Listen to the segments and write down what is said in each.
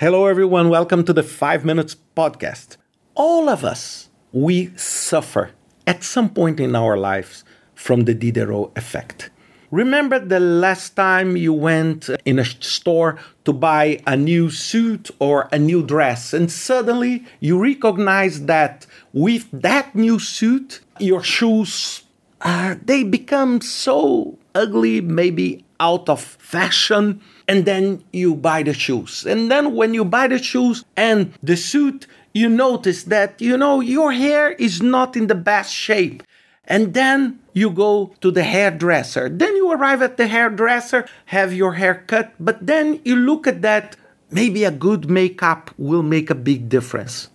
Hello, everyone. Welcome to the Five Minutes Podcast. All of us, we suffer at some point in our lives from the Diderot effect. Remember the last time you went in a store to buy a new suit or a new dress, and suddenly you recognize that with that new suit, your shoes uh, they become so ugly, maybe out of fashion, and then you buy the shoes. And then when you buy the shoes and the suit, you notice that, you know, your hair is not in the best shape. And then you go to the hairdresser. Then you arrive at the hairdresser, have your hair cut, but then you look at that. Maybe a good makeup will make a big difference.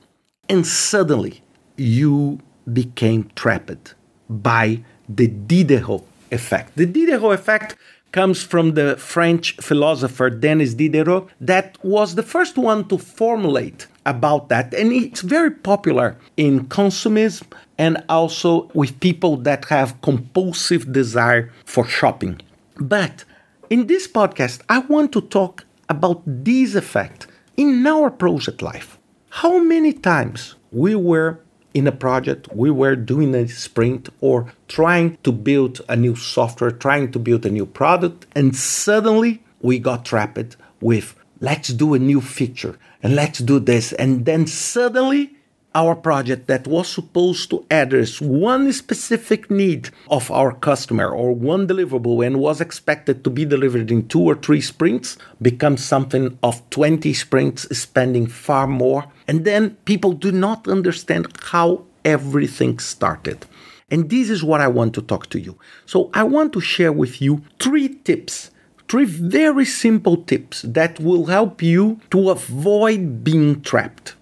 And suddenly you became trapped by the Diderot effect. The Diderot effect comes from the French philosopher Denis Diderot, that was the first one to formulate about that. And it's very popular in consumism and also with people that have compulsive desire for shopping. But in this podcast, I want to talk about this effect in our project life. How many times we were in a project, we were doing a sprint or trying to build a new software, trying to build a new product, and suddenly we got trapped with let's do a new feature and let's do this. And then suddenly our project that was supposed to address one specific need of our customer or one deliverable and was expected to be delivered in two or three sprints becomes something of 20 sprints, spending far more. And then people do not understand how everything started. And this is what I want to talk to you. So I want to share with you three tips three very simple tips that will help you to avoid being trapped.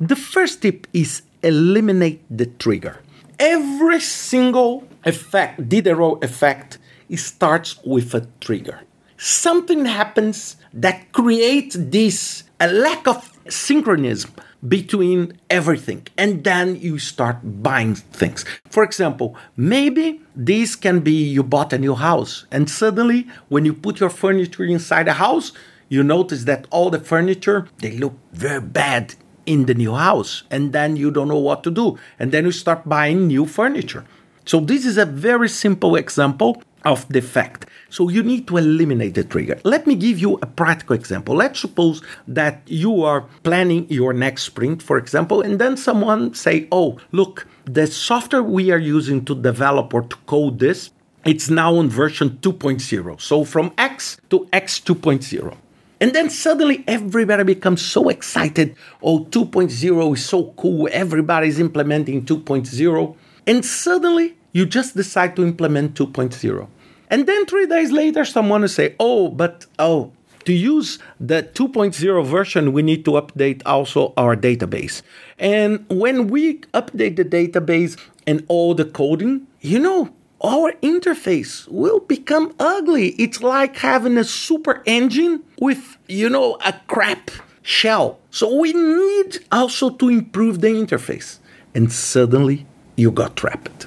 The first tip is eliminate the trigger. Every single effect, Diderot effect, starts with a trigger. Something happens that creates this a lack of synchronism between everything and then you start buying things for example maybe this can be you bought a new house and suddenly when you put your furniture inside a house you notice that all the furniture they look very bad in the new house and then you don't know what to do and then you start buying new furniture. So this is a very simple example of the fact so you need to eliminate the trigger. Let me give you a practical example. Let's suppose that you are planning your next sprint for example and then someone say oh look the software we are using to develop or to code this it's now on version 2.0 so from x to x 2.0 and then suddenly everybody becomes so excited. Oh, 2.0 is so cool. Everybody's implementing 2.0. And suddenly you just decide to implement 2.0. And then three days later, someone will say, oh, but oh, to use the 2.0 version, we need to update also our database. And when we update the database and all the coding, you know, our interface will become ugly. It's like having a super engine with, you know, a crap shell. So we need also to improve the interface. And suddenly you got trapped.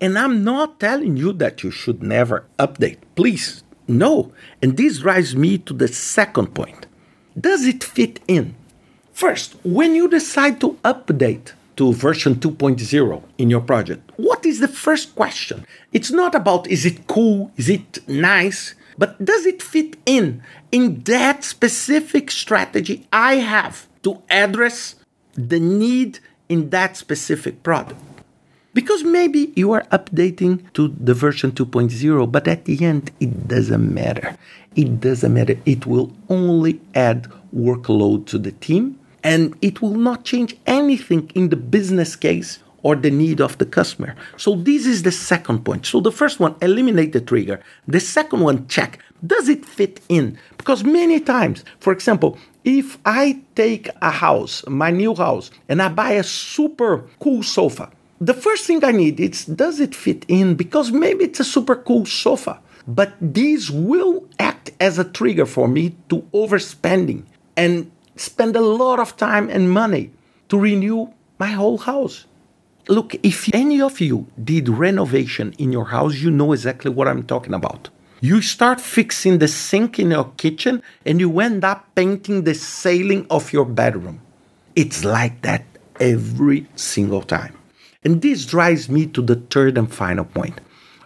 And I'm not telling you that you should never update. Please, no. And this drives me to the second point. Does it fit in? First, when you decide to update, to version 2.0 in your project, what is the first question? It's not about is it cool, is it nice, but does it fit in in that specific strategy I have to address the need in that specific product? Because maybe you are updating to the version 2.0, but at the end, it doesn't matter. It doesn't matter. It will only add workload to the team and it will not change anything in the business case or the need of the customer. So this is the second point. So the first one, eliminate the trigger. The second one, check. Does it fit in? Because many times, for example, if I take a house, my new house, and I buy a super cool sofa, the first thing I need is does it fit in? Because maybe it's a super cool sofa, but these will act as a trigger for me to overspending and spend a lot of time and money to renew my whole house. Look, if any of you did renovation in your house, you know exactly what I'm talking about. You start fixing the sink in your kitchen and you end up painting the ceiling of your bedroom. It's like that every single time. And this drives me to the third and final point.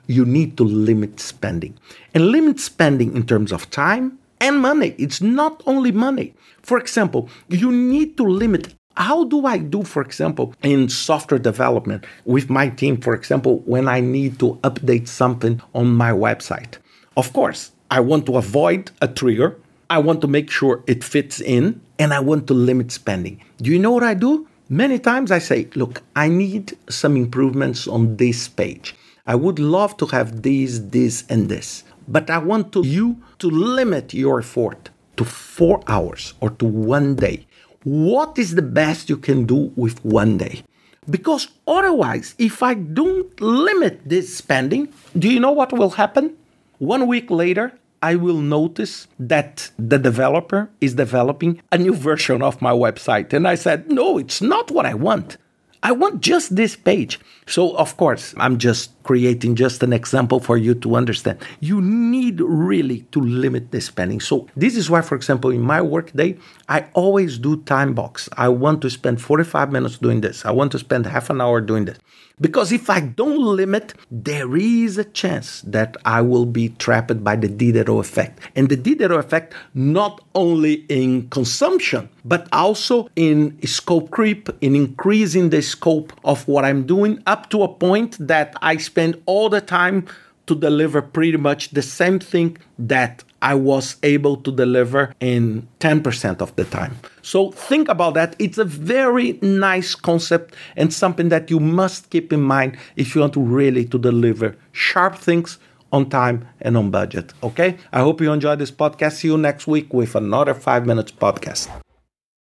You need to limit spending. And limit spending in terms of time and money. It's not only money. For example, you need to limit how do I do, for example, in software development with my team, for example, when I need to update something on my website? Of course, I want to avoid a trigger. I want to make sure it fits in and I want to limit spending. Do you know what I do? Many times I say, look, I need some improvements on this page. I would love to have this, this, and this. But I want to, you to limit your effort to four hours or to one day. What is the best you can do with one day? Because otherwise, if I don't limit this spending, do you know what will happen? One week later, I will notice that the developer is developing a new version of my website. And I said, no, it's not what I want. I want just this page. So, of course, I'm just creating just an example for you to understand. You need really to limit the spending. So, this is why, for example, in my workday, I always do time box. I want to spend 45 minutes doing this. I want to spend half an hour doing this. Because if I don't limit, there is a chance that I will be trapped by the Diderot effect. And the Diderot effect, not only in consumption, but also in scope creep, in increasing the scope of what I'm doing up to a point that I spend all the time to deliver pretty much the same thing that I was able to deliver in 10% of the time. So think about that. It's a very nice concept and something that you must keep in mind if you want to really to deliver sharp things on time and on budget. Okay? I hope you enjoyed this podcast. See you next week with another 5 minutes podcast.